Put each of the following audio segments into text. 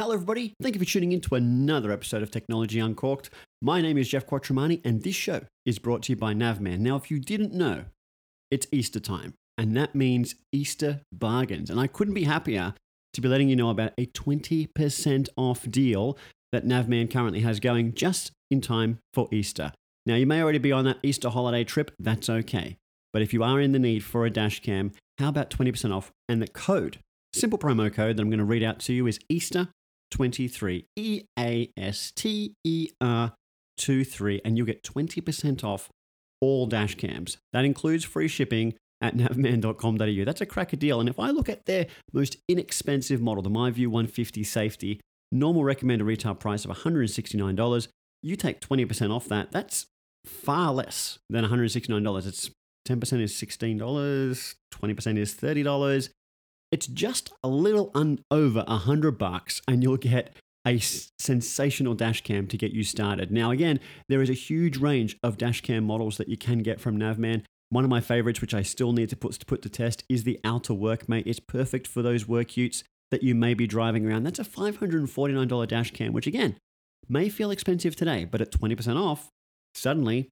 Hello, everybody. Thank you for tuning in to another episode of Technology Uncorked. My name is Geoff Quattromani, and this show is brought to you by Navman. Now, if you didn't know, it's Easter time, and that means Easter bargains. And I couldn't be happier to be letting you know about a 20% off deal that Navman currently has going just in time for Easter. Now, you may already be on that Easter holiday trip, that's okay. But if you are in the need for a dash cam, how about 20% off? And the code, simple promo code that I'm going to read out to you is Easter23, E A S T E R 23, and you'll get 20% off all dash cams. That includes free shipping at navman.com.au. That's a cracker deal. And if I look at their most inexpensive model, the MiVue 150 safety, normal recommended retail price of $169, you take 20% off that. That's far less than $169. It's 10% is $16, 20% is $30. It's just a little un- over 100 bucks and you'll get a sensational dash cam to get you started. Now again, there is a huge range of dash cam models that you can get from Navman. One of my favorites, which I still need to put to put to test, is the Outer Workmate. It's perfect for those work utes that you may be driving around. That's a $549 dash cam, which again may feel expensive today, but at 20% off, suddenly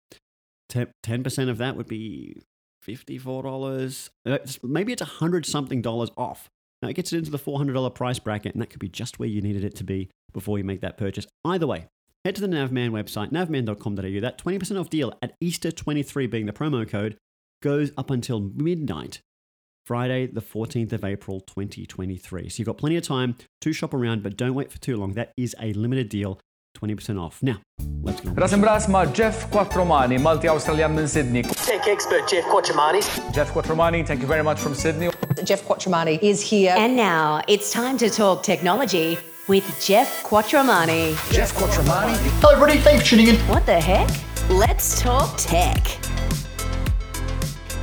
10% of that would be $54. Uh, Maybe it's 100 something dollars off. Now it gets it into the $400 price bracket, and that could be just where you needed it to be before you make that purchase. Either way, head to the Navman website, navman.com.au. That 20% off deal at Easter 23 being the promo code goes up until midnight, Friday, the 14th of April, 2023. So you've got plenty of time to shop around, but don't wait for too long. That is a limited deal, 20% off. Now, let's go. Ras imbras ma' Geoff Quattromani, multi-Australian minn Sydney. Tech expert Geoff Quattromani. Geoff Quattromani, thank you very much from Sydney. Geoff Quattromani is here. And now it's time to talk technology with Geoff Quattromani. Geoff Quattromani. Hello, everybody. Thanks for tuning in. What the heck? Let's talk tech.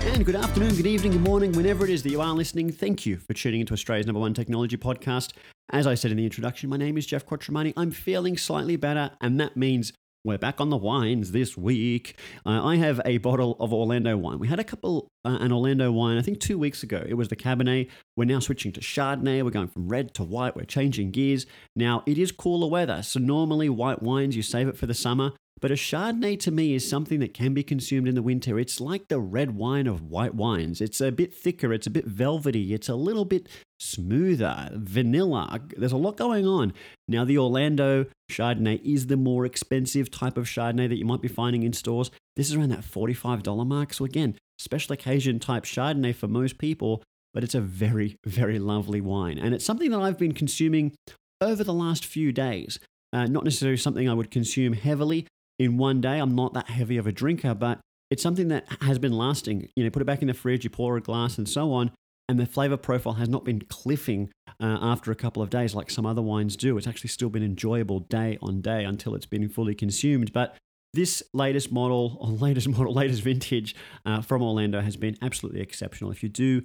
And good afternoon, good evening, good morning, whenever it is that you are listening. Thank you for tuning into Australia's number one technology podcast. As I said in the introduction, my name is Geoff Quattromani. I'm feeling slightly better, and that means we're back on the wines this week. Uh, I have a bottle of Orlando wine. We had a couple, uh, an Orlando wine, I think two weeks ago. It was the Cabernet. We're now switching to Chardonnay. We're going from red to white. We're changing gears. Now, it is cooler weather, so normally white wines, you save it for the summer. But a Chardonnay to me is something that can be consumed in the winter. It's like the red wine of white wines. It's a bit thicker, it's a bit velvety, it's a little bit smoother, vanilla. There's a lot going on. Now, the Orlando Chardonnay is the more expensive type of Chardonnay that you might be finding in stores. This is around that $45 mark. So, again, special occasion type Chardonnay for most people, but it's a very, very lovely wine. And it's something that I've been consuming over the last few days. Uh, not necessarily something I would consume heavily in one day. I'm not that heavy of a drinker, but it's something that has been lasting. You know, put it back in the fridge, you pour a glass, and so on. And the flavor profile has not been cliffing uh, after a couple of days like some other wines do. It's actually still been enjoyable day on day until it's been fully consumed. But this latest model, or latest model, latest vintage uh, from Orlando has been absolutely exceptional. If you do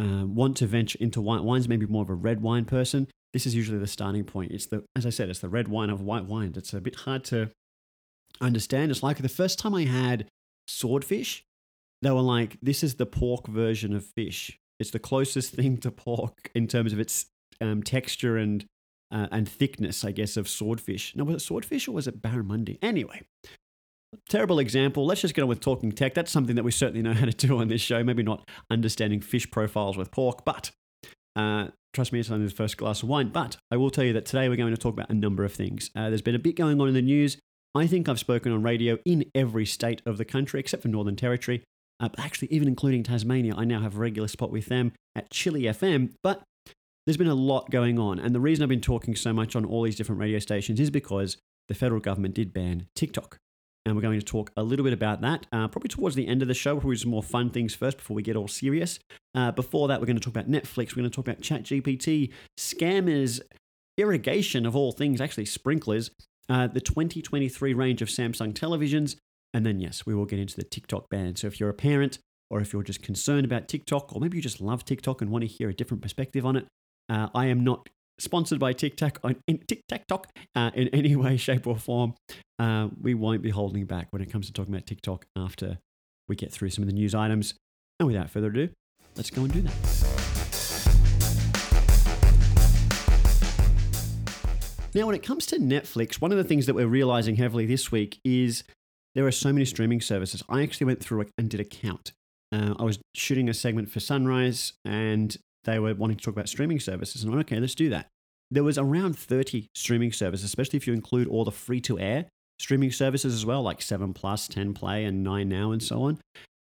uh, want to venture into white wines, maybe more of a red wine person, this is usually the starting point. It's the, as I said, it's the red wine of white wines. It's a bit hard to understand. It's like the first time I had swordfish, they were like, this is the pork version of fish. It's the closest thing to pork in terms of its um, texture and uh, and thickness, I guess, of swordfish. Now, was it swordfish or was it barramundi? Anyway, terrible example. Let's just get on with talking tech. That's something that we certainly know how to do on this show. Maybe not understanding fish profiles with pork, but uh, trust me, it's only the first glass of wine. But I will tell you that today we're going to talk about a number of things. Uh, there's been a bit going on in the news. I think I've spoken on radio in every state of the country except for Northern Territory. Uh, actually, even including Tasmania, I now have a regular spot with them at Chilli FM. But there's been a lot going on. And the reason I've been talking so much on all these different radio stations is because the federal government did ban TikTok. And we're going to talk a little bit about that, uh, probably towards the end of the show, probably some more fun things first before we get all serious. Uh, before that, we're going to talk about Netflix, we're going to talk about ChatGPT, scammers, irrigation of all things, actually sprinklers, uh, the 2023 range of Samsung televisions, and then, yes, we will get into the TikTok ban. So if you're a parent, or if you're just concerned about TikTok, or maybe you just love TikTok and want to hear a different perspective on it, uh, I am not sponsored by TikTok TikTok uh, in any way, shape, or form. Uh, we won't be holding back when it comes to talking about TikTok after we get through some of the news items. And without further ado, let's go and do that. Now, when it comes to Netflix, one of the things that we're realizing heavily this week is there are so many streaming services. I actually went through and did a count. Uh, I was shooting a segment for Sunrise and they were wanting to talk about streaming services. And I went, okay, let's do that. There was around 30 streaming services, especially if you include all the free to air streaming services as well, like 7 Plus, 10 Play, and 9 Now, and so on.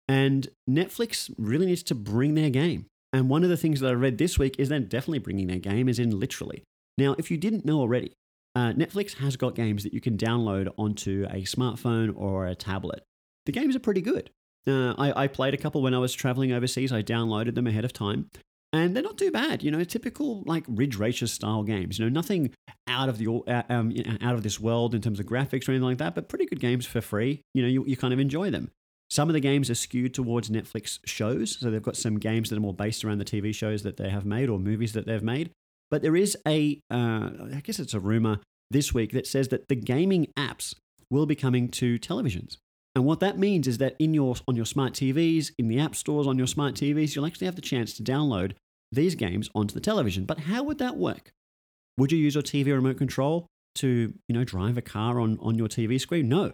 And Netflix really needs to bring their game. And one of the things that I read this week is they're definitely bringing their game, is in literally. Now, if you didn't know already, uh, Netflix has got games that you can download onto a smartphone or a tablet. The games are pretty good. Uh, I, I played a couple when I was traveling overseas. I downloaded them ahead of time, and they're not too bad. You know, typical like Ridge Racer style games. You know, nothing out of the uh, um, out of this world in terms of graphics or anything like that, but pretty good games for free. You know, you, you kind of enjoy them. Some of the games are skewed towards Netflix shows, so they've got some games that are more based around the TV shows that they have made or movies that they've made. But there is a, uh, I guess it's a rumor this week that says that the gaming apps will be coming to televisions. And what that means is that in your on your smart TVs, in the app stores on your smart TVs, you'll actually have the chance to download these games onto the television. But how would that work? Would you use your TV remote control to, you know, drive a car on, on your TV screen? No.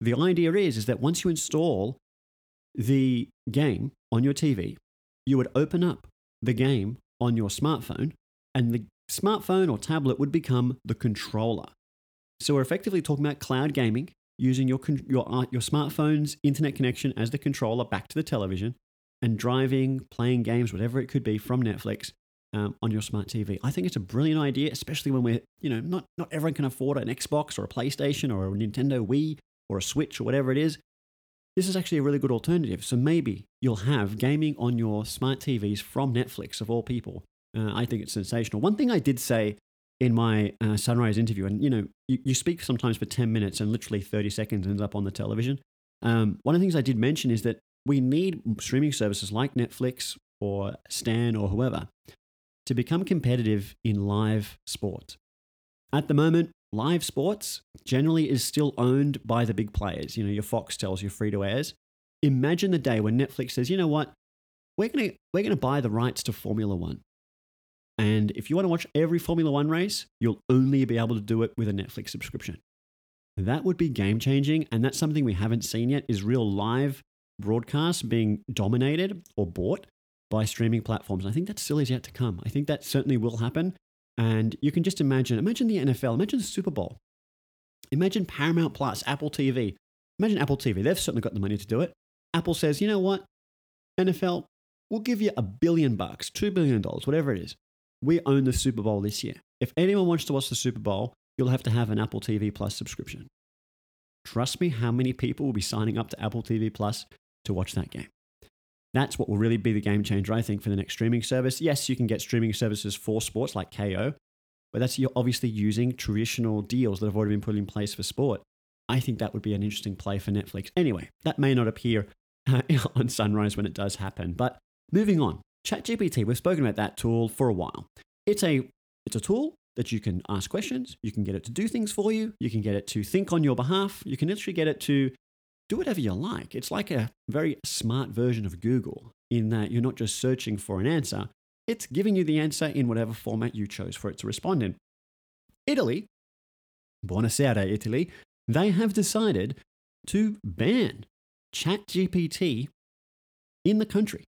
The idea is, is that once you install the game on your TV, you would open up the game on your smartphone and the smartphone or tablet would become the controller. So we're effectively talking about cloud gaming using your, your, uh, your smartphone's internet connection as the controller back to the television and driving, playing games, whatever it could be from Netflix um, on your smart TV. I think it's a brilliant idea, especially when we're, you know, not, not everyone can afford an Xbox or a PlayStation or a Nintendo Wii or a Switch or whatever it is. This is actually a really good alternative. So maybe you'll have gaming on your smart TVs from Netflix, of all people. Uh, I think it's sensational. One thing I did say in my uh, Sunrise interview, and you know, you, you speak sometimes for 10 minutes and literally 30 seconds ends up on the television. Um, one of the things I did mention is that we need streaming services like Netflix or Stan or whoever to become competitive in live sport. At the moment, live sports generally is still owned by the big players, you know, your Foxtels, your free to airs. Imagine the day when Netflix says, you know what, we're going to we're to buy the rights to Formula One. And if you want to watch every Formula One race, you'll only be able to do it with a Netflix subscription. That would be game changing. And that's something we haven't seen yet is real live broadcasts being dominated or bought by streaming platforms. I think that still is yet to come. I think that certainly will happen. And you can just imagine, imagine the NFL, imagine the Super Bowl, imagine Paramount Plus, Apple TV. Imagine Apple TV. They've certainly got the money to do it. Apple says, you know what? NFL, we'll give you a billion bucks, $2 billion, whatever it is we own the Super Bowl this year. If anyone wants to watch the Super Bowl, you'll have to have an Apple TV Plus subscription. Trust me, how many people will be signing up to Apple TV Plus to watch that game? That's what will really be the game changer, I think, for the next streaming service. Yes, you can get streaming services for sports like Kayo, but that's you're obviously using traditional deals that have already been put in place for sport. I think that would be an interesting play for Netflix. Anyway, that may not appear uh, on Sunrise when it does happen. But moving on, ChatGPT, we've spoken about that tool for a while. It's a it's a tool that you can ask questions, you can get it to do things for you, you can get it to think on your behalf, you can literally get it to do whatever you like. It's like a very smart version of Google in that you're not just searching for an answer, it's giving you the answer in whatever format you chose for it to respond in. Italy, Buonasera Italy, they have decided to ban ChatGPT in the country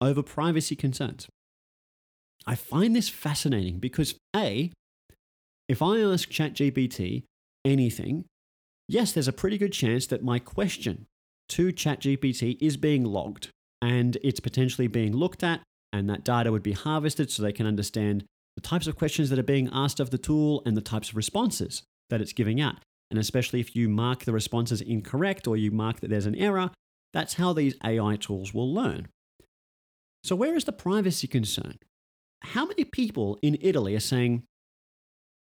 over privacy concerns. I find this fascinating because A, if I ask ChatGPT anything, yes, there's a pretty good chance that my question to ChatGPT is being logged and it's potentially being looked at, and that data would be harvested so they can understand the types of questions that are being asked of the tool and the types of responses that it's giving out. And especially if you mark the responses incorrect or you mark that there's an error, that's how these AI tools will learn. So, where is the privacy concern? How many people in Italy are saying,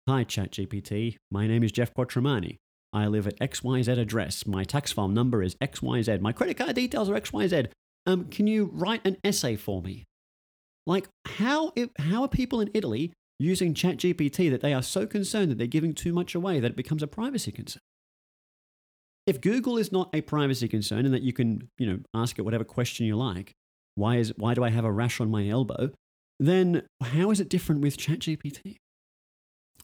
Hi, ChatGPT, my name is Geoff Quattromani. I live at XYZ address. My tax file number is XYZ. My credit card details are XYZ. Um, can you write an essay for me? Like, how, how are people in Italy using ChatGPT that they are so concerned that they're giving too much away that it becomes a privacy concern? If Google is not a privacy concern and that you can, you know, ask it whatever question you like, why, is, why do I have a rash on my elbow? Then how is it different with ChatGPT?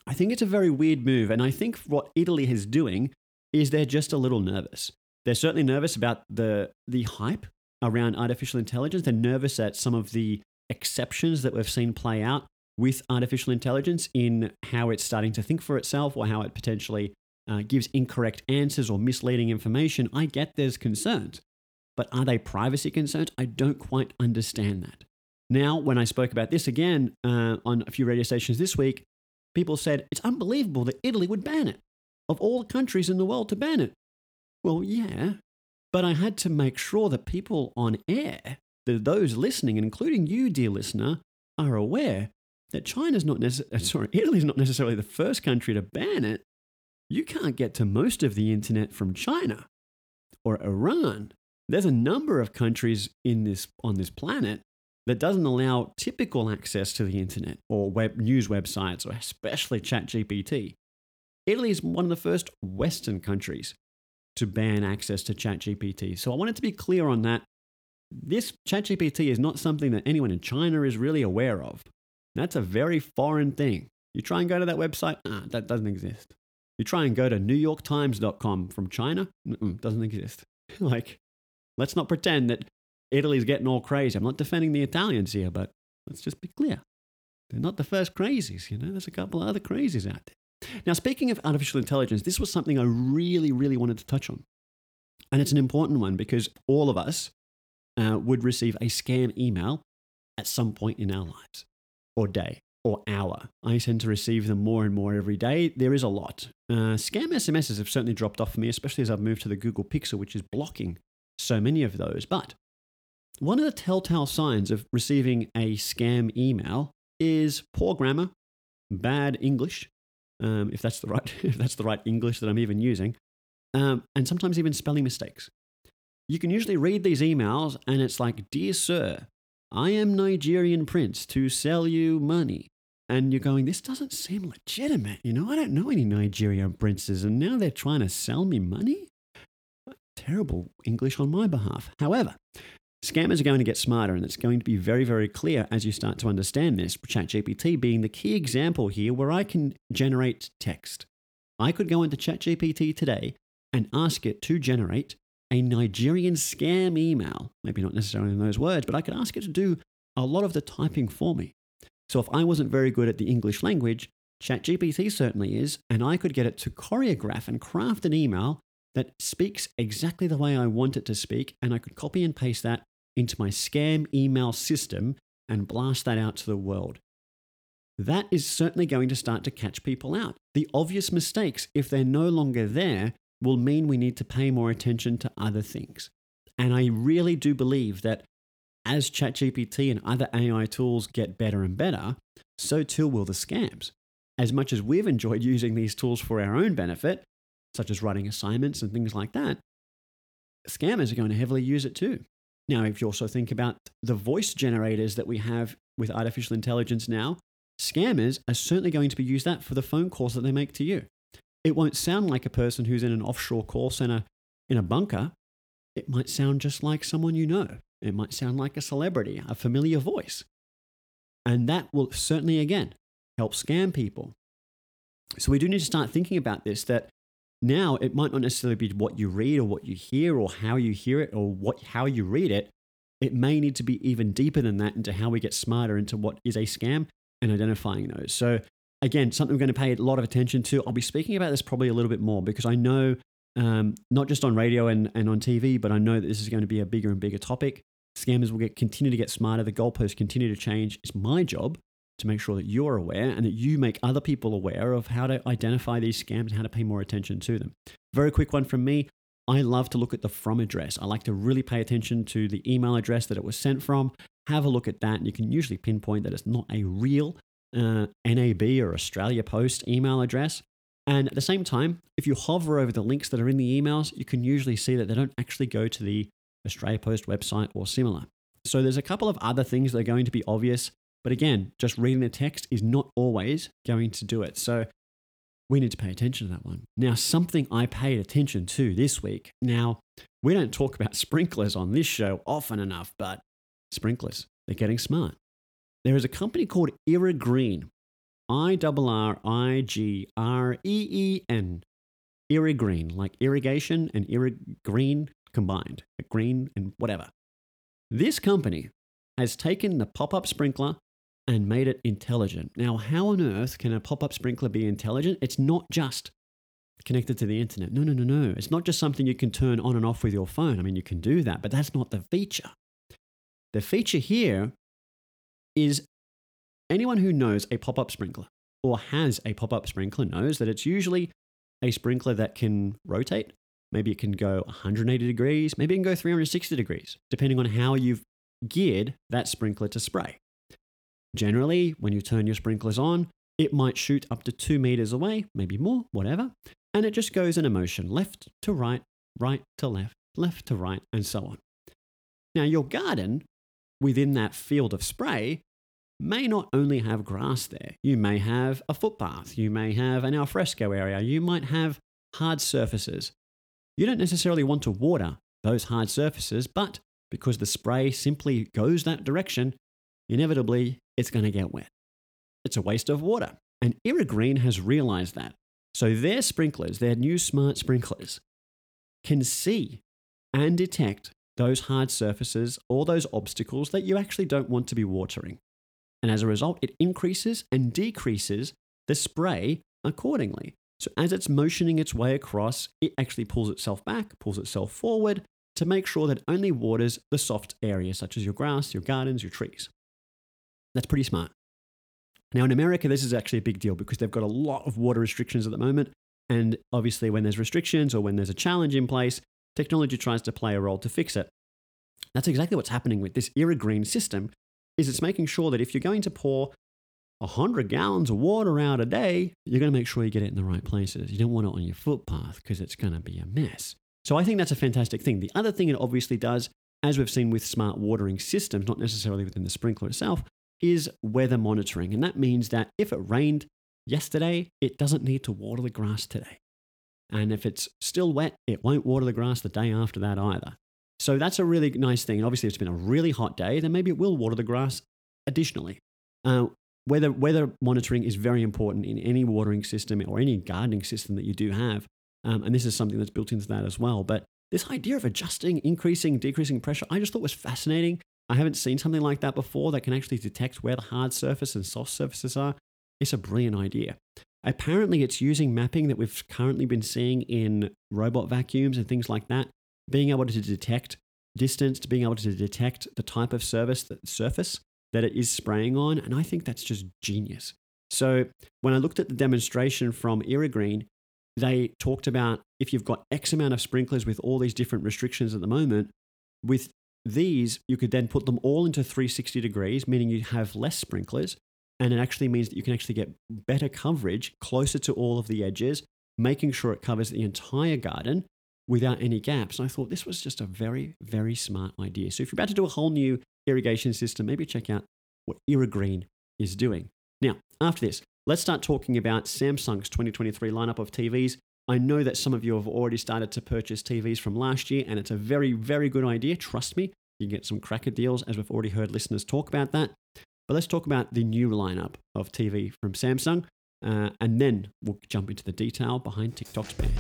I think it's a very weird move. And I think what Italy is doing is they're just a little nervous. They're certainly nervous about the, the hype around artificial intelligence. They're nervous at some of the exceptions that we've seen play out with artificial intelligence in how it's starting to think for itself or how it potentially uh, gives incorrect answers or misleading information. I get there's concerns, but are they privacy concerns? I don't quite understand that. Now, when I spoke about this again uh, on a few radio stations this week, people said it's unbelievable that Italy would ban it. Of all countries in the world to ban it. Well, yeah, but I had to make sure that people on air, that those listening, including you, dear listener, are aware that China's not necessarily, sorry, Italy's not necessarily the first country to ban it. You can't get to most of the internet from China or Iran. There's a number of countries in this, on this planet that doesn't allow typical access to the internet or web news websites or especially ChatGPT. Italy is one of the first Western countries to ban access to ChatGPT. So I wanted to be clear on that. This ChatGPT is not something that anyone in China is really aware of. That's a very foreign thing. You try and go to that website, ah, that doesn't exist. You try and go to newyorktimes.com from China, doesn't exist. like, let's not pretend that Italy's getting all crazy. I'm not defending the Italians here, but let's just be clear. They're not the first crazies, you know, there's a couple of other crazies out there. Now, speaking of artificial intelligence, this was something I really, really wanted to touch on. And it's an important one because all of us uh, would receive a scam email at some point in our lives, or day, or hour. I tend to receive them more and more every day. There is a lot. Uh, scam SMSs have certainly dropped off for me, especially as I've moved to the Google Pixel, which is blocking so many of those. But one of the telltale signs of receiving a scam email is poor grammar, bad English, um, if that's the right if that's the right English that I'm even using, um, and sometimes even spelling mistakes. You can usually read these emails, and it's like, "Dear sir, I am Nigerian prince to sell you money." And you're going, this doesn't seem legitimate. You know, I don't know any Nigerian princes, and now they're trying to sell me money? Terrible English on my behalf. However, Scammers are going to get smarter, and it's going to be very, very clear as you start to understand this. ChatGPT being the key example here where I can generate text. I could go into ChatGPT today and ask it to generate a Nigerian scam email. Maybe not necessarily in those words, but I could ask it to do a lot of the typing for me. So if I wasn't very good at the English language, ChatGPT certainly is, and I could get it to choreograph and craft an email that speaks exactly the way I want it to speak, and I could copy and paste that into my scam email system and blast that out to the world. That is certainly going to start to catch people out. The obvious mistakes, if they're no longer there, will mean we need to pay more attention to other things. And I really do believe that as ChatGPT and other AI tools get better and better, so too will the scams. As much as we've enjoyed using these tools for our own benefit, such as writing assignments and things like that, scammers are going to heavily use it too. Now, if you also think about the voice generators that we have with artificial intelligence now, scammers are certainly going to be used that for the phone calls that they make to you. It won't sound like a person who's in an offshore call center in a bunker. It might sound just like someone you know. It might sound like a celebrity, a familiar voice. And that will certainly, again, help scam people. So we do need to start thinking about this that now, it might not necessarily be what you read or what you hear or how you hear it or what, how you read it. It may need to be even deeper than that into how we get smarter into what is a scam and identifying those. So, again, something we're going to pay a lot of attention to. I'll be speaking about this probably a little bit more because I know, um, not just on radio and, and on TV, but I know that this is going to be a bigger and bigger topic. Scammers will get continue to get smarter. The goalposts continue to change. It's my job to make sure that you're aware and that you make other people aware of how to identify these scams and how to pay more attention to them. Very quick one from me. I love to look at the from address. I like to really pay attention to the email address that it was sent from. Have a look at that, and you can usually pinpoint that it's not a real uh, NAB or Australia Post email address. And at the same time, if you hover over the links that are in the emails, you can usually see that they don't actually go to the Australia Post website or similar. So there's a couple of other things that are going to be obvious but again, just reading the text is not always going to do it. So we need to pay attention to that one. Now, something I paid attention to this week. Now, we don't talk about sprinklers on this show often enough, but sprinklers, they're getting smart. There is a company called Irrigreen. I R R I G R E E N. Green, like irrigation and irrigreen combined, green and whatever. This company has taken the pop up sprinkler and made it intelligent. Now, how on earth can a pop up sprinkler be intelligent? It's not just connected to the internet. No, no, no, no. It's not just something you can turn on and off with your phone. I mean, you can do that, but that's not the feature. The feature here is anyone who knows a pop up sprinkler or has a pop up sprinkler knows that it's usually a sprinkler that can rotate. Maybe it can go 180 degrees, maybe it can go 360 degrees, depending on how you've geared that sprinkler to spray. Generally, when you turn your sprinklers on, it might shoot up to two meters away, maybe more, whatever, and it just goes in a motion left to right, right to left, left to right, and so on. Now, your garden within that field of spray may not only have grass there. You may have a footpath. You may have an alfresco area. You might have hard surfaces. You don't necessarily want to water those hard surfaces, but because the spray simply goes that direction, inevitably it's going to get wet. It's a waste of water. And Irrigreen has realized that. So their sprinklers, their new smart sprinklers, can see and detect those hard surfaces or those obstacles that you actually don't want to be watering. And as a result, it increases and decreases the spray accordingly. So as it's motioning its way across, it actually pulls itself back, pulls itself forward to make sure that only waters the soft areas, such as your grass, your gardens, your trees. That's pretty smart. Now, in America, this is actually a big deal because they've got a lot of water restrictions at the moment. And obviously, when there's restrictions or when there's a challenge in place, technology tries to play a role to fix it. That's exactly what's happening with this Irrigreen system, is it's making sure that if you're going to pour 100 gallons of water out a day, you're going to make sure you get it in the right places. You don't want it on your footpath because it's going to be a mess. So I think that's a fantastic thing. The other thing it obviously does, as we've seen with smart watering systems, not necessarily within the sprinkler itself, is weather monitoring. And that means that if it rained yesterday, it doesn't need to water the grass today. And if it's still wet, it won't water the grass the day after that either. So that's a really nice thing. And obviously, it's been a really hot day, then maybe it will water the grass additionally. Uh, weather, weather monitoring is very important in any watering system or any gardening system that you do have. Um, and this is something that's built into that as well. But this idea of adjusting, increasing, decreasing pressure, I just thought was fascinating. I haven't seen something like that before that can actually detect where the hard surface and soft surfaces are. It's a brilliant idea. Apparently, it's using mapping that we've currently been seeing in robot vacuums and things like that being able to detect distance, to being able to detect the type of that surface that it is spraying on. And I think that's just genius. So when I looked at the demonstration from Irrigreen, they talked about if you've got X amount of sprinklers with all these different restrictions at the moment, with these, you could then put them all into 360 degrees, meaning you have less sprinklers. And it actually means that you can actually get better coverage closer to all of the edges, making sure it covers the entire garden without any gaps. And I thought this was just a very, very smart idea. So if you're about to do a whole new irrigation system, maybe check out what Irrigreen is doing. Now, after this, let's start talking about Samsung's 2023 lineup of TVs. I know that some of you have already started to purchase TVs from last year, and it's a very, very good idea. Trust me, you can get some cracker deals, as we've already heard listeners talk about that. But let's talk about the new lineup of TV from Samsung, uh, and then we'll jump into the detail behind TikTok's ban.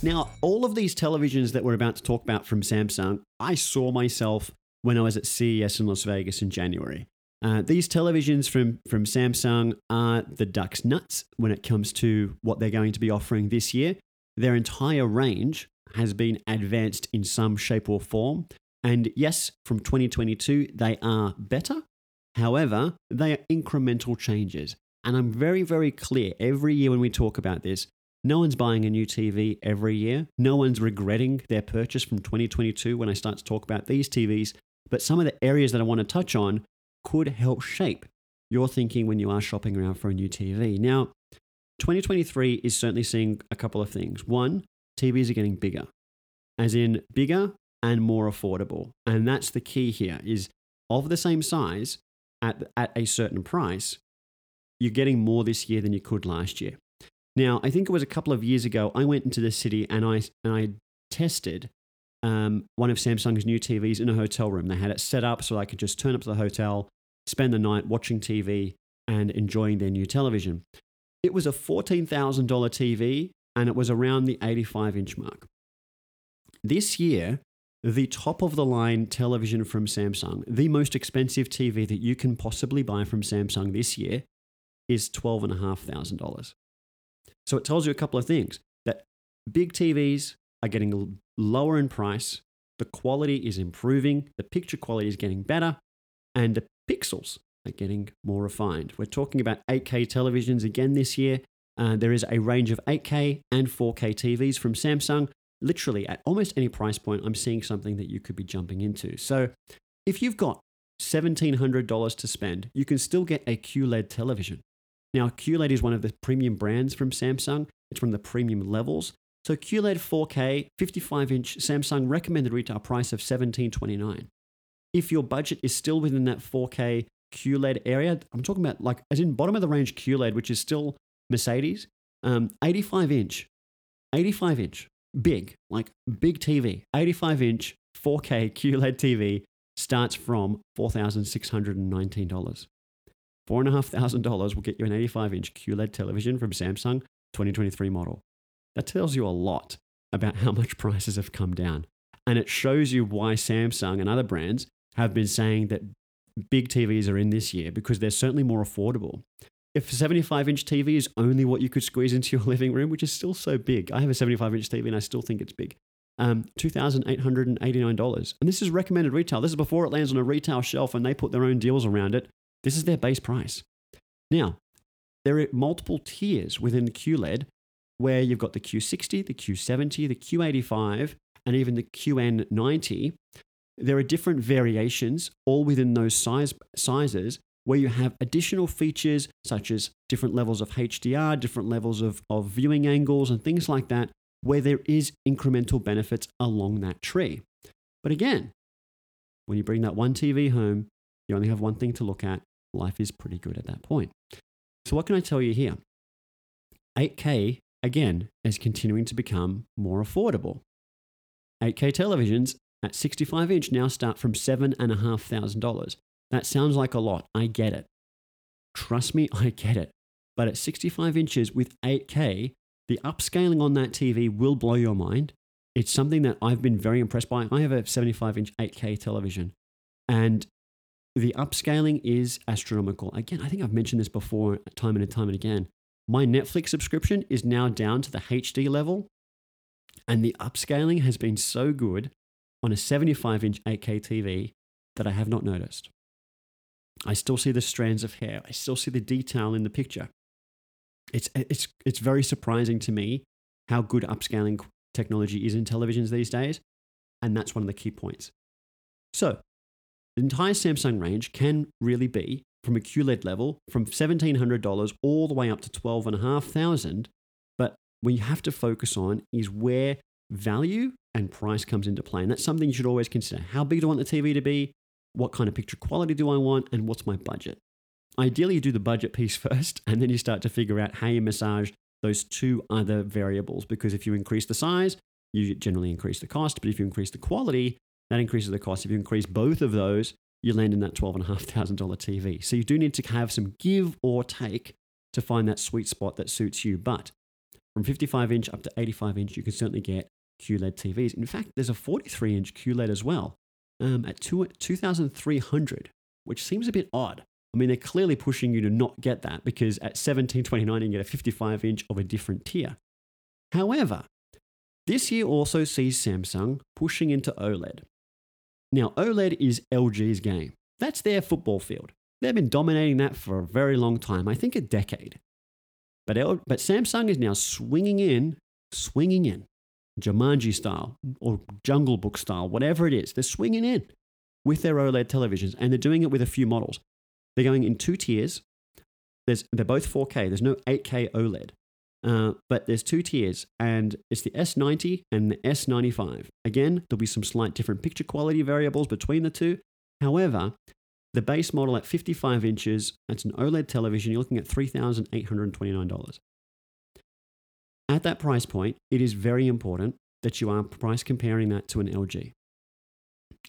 Now, all of these televisions that we're about to talk about from Samsung, I saw myself when I was at CES in Las Vegas in January. Uh, these televisions from, from Samsung are the duck's nuts when it comes to what they're going to be offering this year. Their entire range has been advanced in some shape or form. And yes, from 2022, they are better. However, they are incremental changes. And I'm very, very clear every year when we talk about this no one's buying a new TV every year. No one's regretting their purchase from 2022 when I start to talk about these TVs. But some of the areas that I want to touch on could help shape your thinking when you are shopping around for a new TV. Now, 2023 is certainly seeing a couple of things. One, TVs are getting bigger, as in bigger and more affordable. And that's the key here is of the same size at, at a certain price, you're getting more this year than you could last year. Now, I think it was a couple of years ago, I went into the city and I, and I tested um, one of Samsung's new TVs in a hotel room. They had it set up so I could just turn up to the hotel, spend the night watching TV and enjoying their new television. It was a $14,000 TV and it was around the 85 inch mark. This year, the top of the line television from Samsung, the most expensive TV that you can possibly buy from Samsung this year, is $12,500. So it tells you a couple of things that big TVs are getting lower in price, the quality is improving, the picture quality is getting better, and the pixels are getting more refined. We're talking about 8K televisions again this year. Uh, there is a range of 8K and 4K TVs from Samsung. Literally, at almost any price point, I'm seeing something that you could be jumping into. So, if you've got $1,700 to spend, you can still get a QLED television. Now, QLED is one of the premium brands from Samsung, it's from the premium levels. So, QLED 4K 55 inch Samsung recommended retail price of $1729. If your budget is still within that 4K QLED area, I'm talking about like as in bottom of the range QLED, which is still Mercedes, um, 85 inch, 85 inch, big, like big TV, 85 inch 4K QLED TV starts from $4,619. $4,500 will get you an 85 inch QLED television from Samsung 2023 model. That tells you a lot about how much prices have come down. And it shows you why Samsung and other brands have been saying that big TVs are in this year because they're certainly more affordable. If a 75 inch TV is only what you could squeeze into your living room, which is still so big, I have a 75 inch TV and I still think it's big. Um, $2,889. And this is recommended retail. This is before it lands on a retail shelf and they put their own deals around it. This is their base price. Now, there are multiple tiers within the QLED where you've got the Q60, the Q70, the Q85, and even the QN90. There are different variations, all within those size, sizes, where you have additional features such as different levels of HDR, different levels of, of viewing angles, and things like that, where there is incremental benefits along that tree. But again, when you bring that one TV home, you only have one thing to look at. Life is pretty good at that point. So, what can I tell you here? 8K, again, is continuing to become more affordable. 8K televisions at 65 inch now start from $7,500. That sounds like a lot. I get it. Trust me, I get it. But at 65 inches with 8K, the upscaling on that TV will blow your mind. It's something that I've been very impressed by. I have a 75 inch 8K television, and the upscaling is astronomical. Again, I think I've mentioned this before, time and time and again. My Netflix subscription is now down to the HD level, and the upscaling has been so good on a 75 inch 8K TV that I have not noticed. I still see the strands of hair, I still see the detail in the picture. It's, it's, it's very surprising to me how good upscaling technology is in televisions these days, and that's one of the key points. So, the entire Samsung range can really be from a QLED level from $1,700 all the way up to 12,500. But what you have to focus on is where value and price comes into play. And that's something you should always consider. How big do I want the TV to be? What kind of picture quality do I want? And what's my budget? Ideally, you do the budget piece first, and then you start to figure out how you massage those two other variables. Because if you increase the size, you generally increase the cost. But if you increase the quality, that increases the cost. If you increase both of those, you land in that $12,500 TV. So you do need to have some give or take to find that sweet spot that suits you. But from 55 inch up to 85 inch, you can certainly get QLED TVs. In fact, there's a 43 inch QLED as well um, at 2,300, which seems a bit odd. I mean, they're clearly pushing you to not get that because at 1729 you get a 55 inch of a different tier. However, this year also sees Samsung pushing into OLED. Now, OLED is LG's game. That's their football field. They've been dominating that for a very long time, I think a decade. But, L- but Samsung is now swinging in, swinging in, Jumanji style or Jungle Book style, whatever it is. They're swinging in with their OLED televisions and they're doing it with a few models. They're going in two tiers. There's, they're both 4K. There's no 8K OLED. Uh, but there's two tiers, and it's the S90 and the S95. Again, there'll be some slight different picture quality variables between the two. However, the base model at 55 inches, that's an OLED television, you're looking at $3,829. At that price point, it is very important that you are price comparing that to an LG.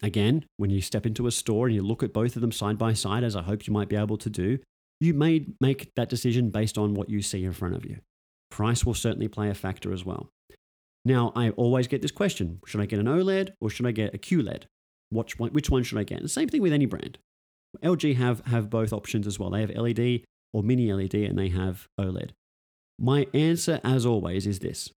Again, when you step into a store and you look at both of them side by side, as I hope you might be able to do, you may make that decision based on what you see in front of you. Price will certainly play a factor as well. Now, I always get this question should I get an OLED or should I get a QLED? Which one, which one should I get? the same thing with any brand. LG have, have both options as well. They have LED or mini LED and they have OLED. My answer, as always, is this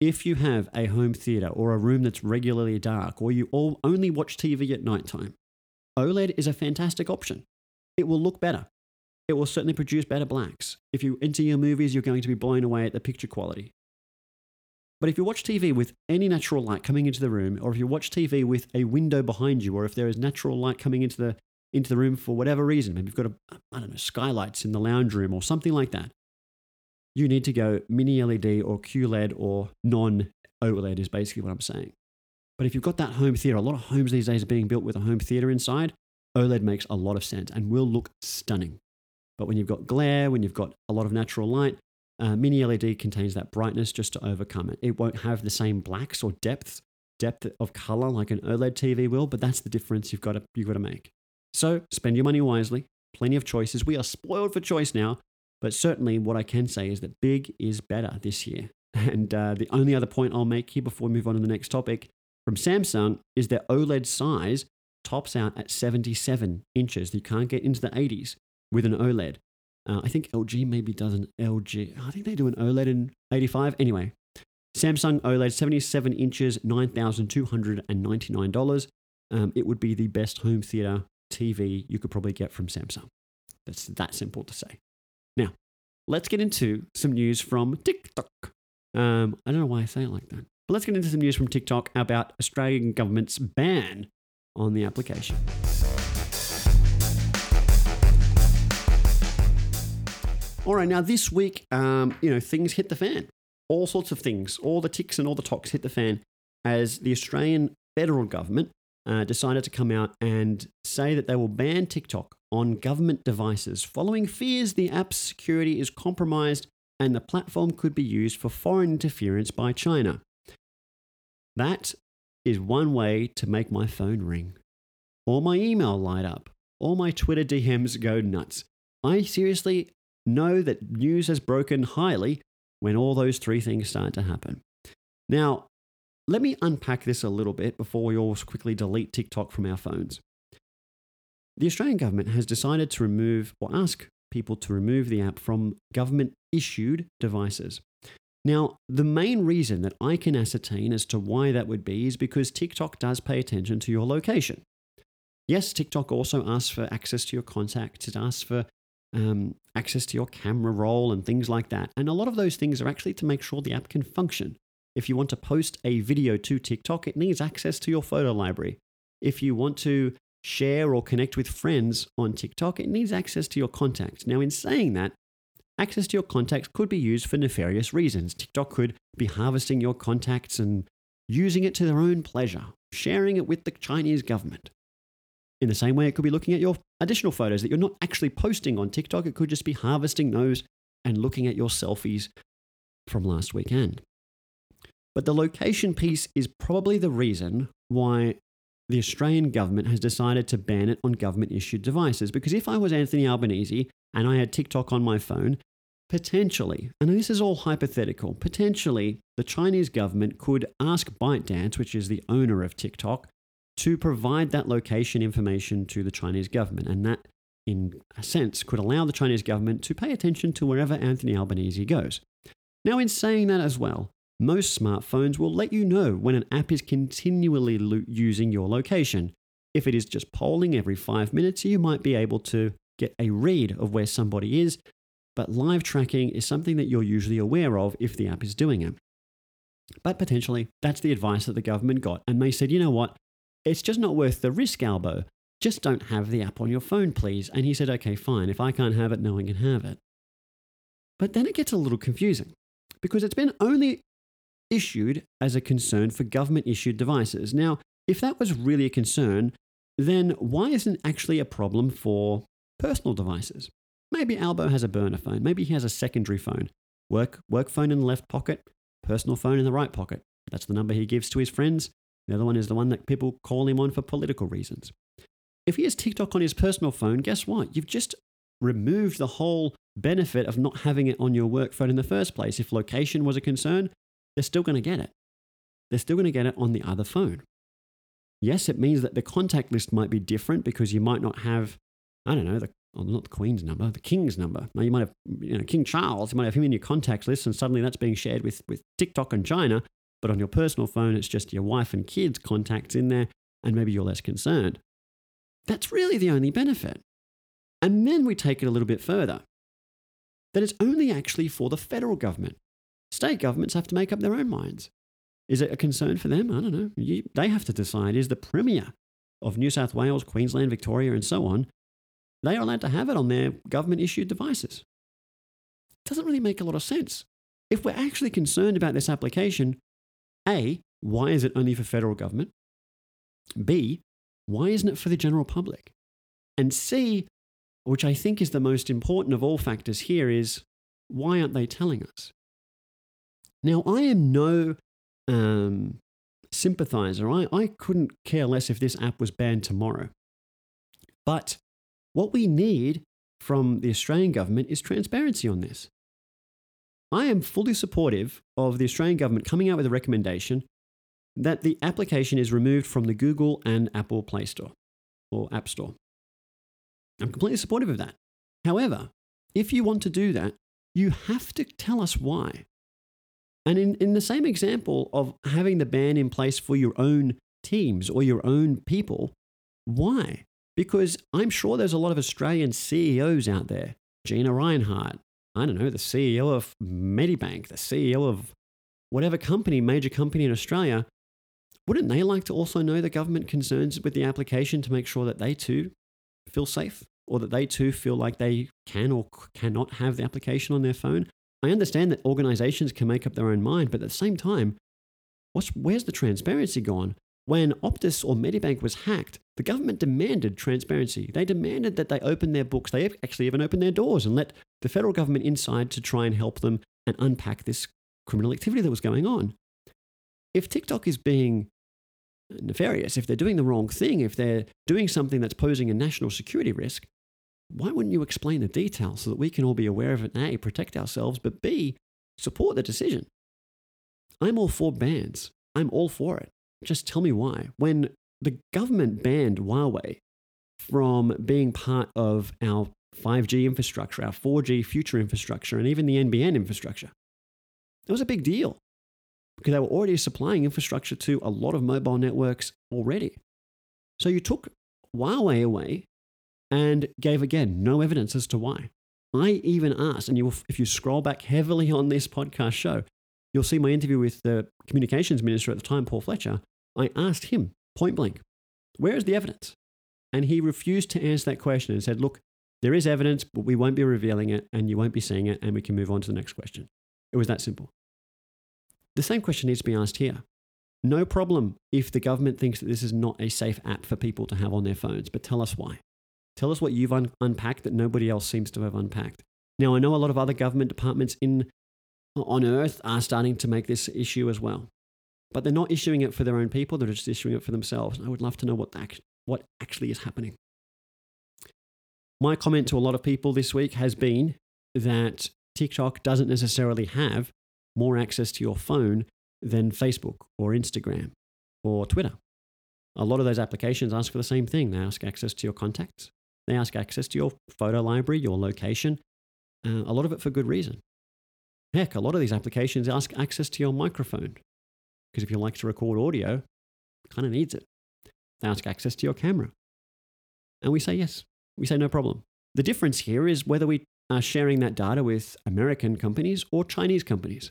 if you have a home theater or a room that's regularly dark, or you all only watch TV at nighttime, OLED is a fantastic option. It will look better. It will certainly produce better blacks. If you're into your movies, you're going to be blown away at the picture quality. But if you watch TV with any natural light coming into the room, or if you watch TV with a window behind you, or if there is natural light coming into the into the room for whatever reason, maybe you've got a I don't know skylights in the lounge room or something like that, you need to go mini LED or QLED or non OLED, is basically what I'm saying. But if you've got that home theater, a lot of homes these days are being built with a home theater inside, OLED makes a lot of sense and will look stunning. But when you've got glare, when you've got a lot of natural light, uh, mini LED contains that brightness just to overcome it. It won't have the same blacks or depth depth of color like an OLED TV will, but that's the difference you've got to you've got to make. So spend your money wisely. Plenty of choices. We are spoiled for choice now. But certainly, what I can say is that big is better this year. And uh, the only other point I'll make here before we move on to the next topic from Samsung is that OLED size tops out at 77 inches. You can't get into the 80s with an OLED. Uh, I think LG maybe does an LG. I think they do an OLED in 85. Anyway, Samsung OLED 77 inches, $9,299. Um, it would be the best home theater TV you could probably get from Samsung. That's that simple to say. Now, let's get into some news from TikTok. Um, I don't know why I say it like that. But let's get into some news from TikTok about Australian government's ban on the application. All right, now this week, um, you know, things hit the fan. All sorts of things, all the ticks and all the talks hit the fan as the Australian federal government uh, decided to come out and say that they will ban TikTok on government devices following fears the app's security is compromised and the platform could be used for foreign interference by China. That is one way to make my phone ring, or my email light up, or my Twitter DMs go nuts. I seriously know that news has broken highly when all those three things start to happen. Now, let me unpack this a little bit before we all quickly delete TikTok from our phones. The Australian government has decided to remove or ask people to remove the app from government issued devices. Now, the main reason that I can ascertain as to why that would be is because TikTok does pay attention to your location. Yes, TikTok also asks for access to your contacts, it asks for um, access to your camera roll and things like that. And a lot of those things are actually to make sure the app can function. If you want to post a video to TikTok, it needs access to your photo library. If you want to share or connect with friends on TikTok, it needs access to your contacts. Now, in saying that, access to your contacts could be used for nefarious reasons. TikTok could be harvesting your contacts and using it to their own pleasure, sharing it with the Chinese government. In the same way, it could be looking at your additional photos that you're not actually posting on TikTok. It could just be harvesting those and looking at your selfies from last weekend. But the location piece is probably the reason why the Australian government has decided to ban it on government issued devices. Because if I was Anthony Albanese and I had TikTok on my phone, potentially, and this is all hypothetical, potentially the Chinese government could ask ByteDance, which is the owner of TikTok, to provide that location information to the Chinese government. And that, in a sense, could allow the Chinese government to pay attention to wherever Anthony Albanese goes. Now, in saying that as well, most smartphones will let you know when an app is continually lo- using your location. If it is just polling every five minutes, you might be able to get a read of where somebody is, but live tracking is something that you're usually aware of if the app is doing it. But potentially, that's the advice that the government got, and they said, you know what, it's just not worth the risk, Albo. Just don't have the app on your phone, please. And he said, okay, fine. If I can't have it, no one can have it. But then it gets a little confusing because it's been only issued as a concern for government issued devices. Now, if that was really a concern, then why isn't actually a problem for personal devices? Maybe Albo has a burner phone. Maybe he has a secondary phone. Work, work phone in the left pocket, personal phone in the right pocket. That's the number he gives to his friends. The other one is the one that people call him on for political reasons. If he has TikTok on his personal phone, guess what? You've just removed the whole benefit of not having it on your work phone in the first place. If location was a concern, they're still going to get it. They're still going to get it on the other phone. Yes, it means that the contact list might be different because you might not have, I don't know, the well, not the Queen's number, the King's number. Now you might have, you know, King Charles. You might have him in your contacts list, and suddenly that's being shared with with TikTok and China. But on your personal phone, it's just your wife and kids' contacts in there, and maybe you're less concerned. That's really the only benefit. And then we take it a little bit further that it's only actually for the federal government. State governments have to make up their own minds. Is it a concern for them? I don't know. You, they have to decide. Is the Premier of New South Wales, Queensland, Victoria, and so on, they are allowed to have it on their government issued devices? Doesn't really make a lot of sense. If we're actually concerned about this application, A, why is it only for federal government? B, why isn't it for the general public? And C, which I think is the most important of all factors here, is why aren't they telling us? Now, I am no um, sympathizer. I, I couldn't care less if this app was banned tomorrow. But what we need from the Australian government is transparency on this. I am fully supportive of the Australian government coming out with a recommendation that the application is removed from the Google and Apple Play Store or App Store. I'm completely supportive of that. However, if you want to do that, you have to tell us why. And in, in the same example of having the ban in place for your own teams or your own people, why? Because I'm sure there's a lot of Australian CEOs out there. Gina Rinehart, I don't know, the CEO of Medibank, the CEO of whatever company, major company in Australia, wouldn't they like to also know the government concerns with the application to make sure that they too feel safe or that they too feel like they can or cannot have the application on their phone? I understand that organizations can make up their own mind, but at the same time, where's the transparency gone? When Optus or Medibank was hacked, the government demanded transparency. They demanded that they open their books. They actually even opened their doors and let the federal government inside to try and help them and unpack this criminal activity that was going on. If TikTok is being nefarious, if they're doing the wrong thing, if they're doing something that's posing a national security risk, why wouldn't you explain the details so that we can all be aware of it and A, protect ourselves, but B, support the decision? I'm all for bans. I'm all for it. Just tell me why. When the government banned Huawei from being part of our 5G infrastructure, our 4G future infrastructure, and even the NBN infrastructure, it was a big deal because they were already supplying infrastructure to a lot of mobile networks already. So you took Huawei away and gave again no evidence as to why. I even asked, and you will, if you scroll back heavily on this podcast show, you'll see my interview with the communications minister at the time, Paul Fletcher. I asked him point blank, where is the evidence? And he refused to answer that question and said, look, there is evidence, but we won't be revealing it and you won't be seeing it, and we can move on to the next question. It was that simple. The same question needs to be asked here. No problem if the government thinks that this is not a safe app for people to have on their phones, but tell us why. Tell us what you've un- unpacked that nobody else seems to have unpacked. Now, I know a lot of other government departments in, on Earth are starting to make this issue as well, but they're not issuing it for their own people, they're just issuing it for themselves. I would love to know what, act- what actually is happening. My comment to a lot of people this week has been that TikTok doesn't necessarily have more access to your phone than Facebook or Instagram or Twitter. A lot of those applications ask for the same thing. They ask access to your contacts, they ask access to your photo library, your location, uh, a lot of it for good reason. Heck, a lot of these applications ask access to your microphone because if you like to record audio, kind of needs it. They ask access to your camera. And we say yes, we say no problem. The difference here is whether we are sharing that data with American companies or Chinese companies.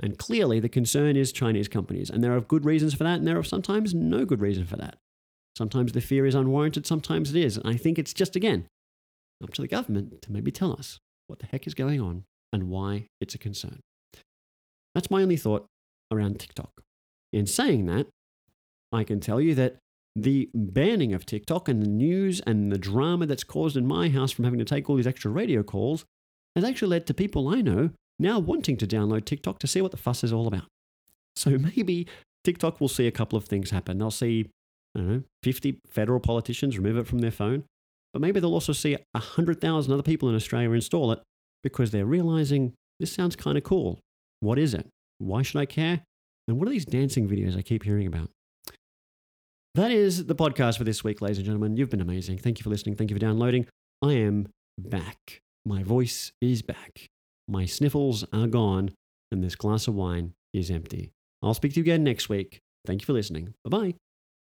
And clearly, the concern is Chinese companies. And there are good reasons for that, and there are sometimes no good reason for that. Sometimes the fear is unwarranted, sometimes it is. And I think it's just, again, up to the government to maybe tell us what the heck is going on and why it's a concern. That's my only thought around TikTok. In saying that, I can tell you that the banning of TikTok and the news and the drama that's caused in my house from having to take all these extra radio calls has actually led to people I know now wanting to download TikTok to see what the fuss is all about. So maybe TikTok will see a couple of things happen. They'll see, I don't know, 50 federal politicians remove it from their phone, but maybe they'll also see 100,000 other people in Australia install it because they're realizing this sounds kind of cool. What is it? Why should I care? And what are these dancing videos I keep hearing about? That is the podcast for this week, ladies and gentlemen. You've been amazing. Thank you for listening. Thank you for downloading. I am back. My voice is back. My sniffles are gone, and this glass of wine is empty. I'll speak to you again next week. Thank you for listening. Bye bye.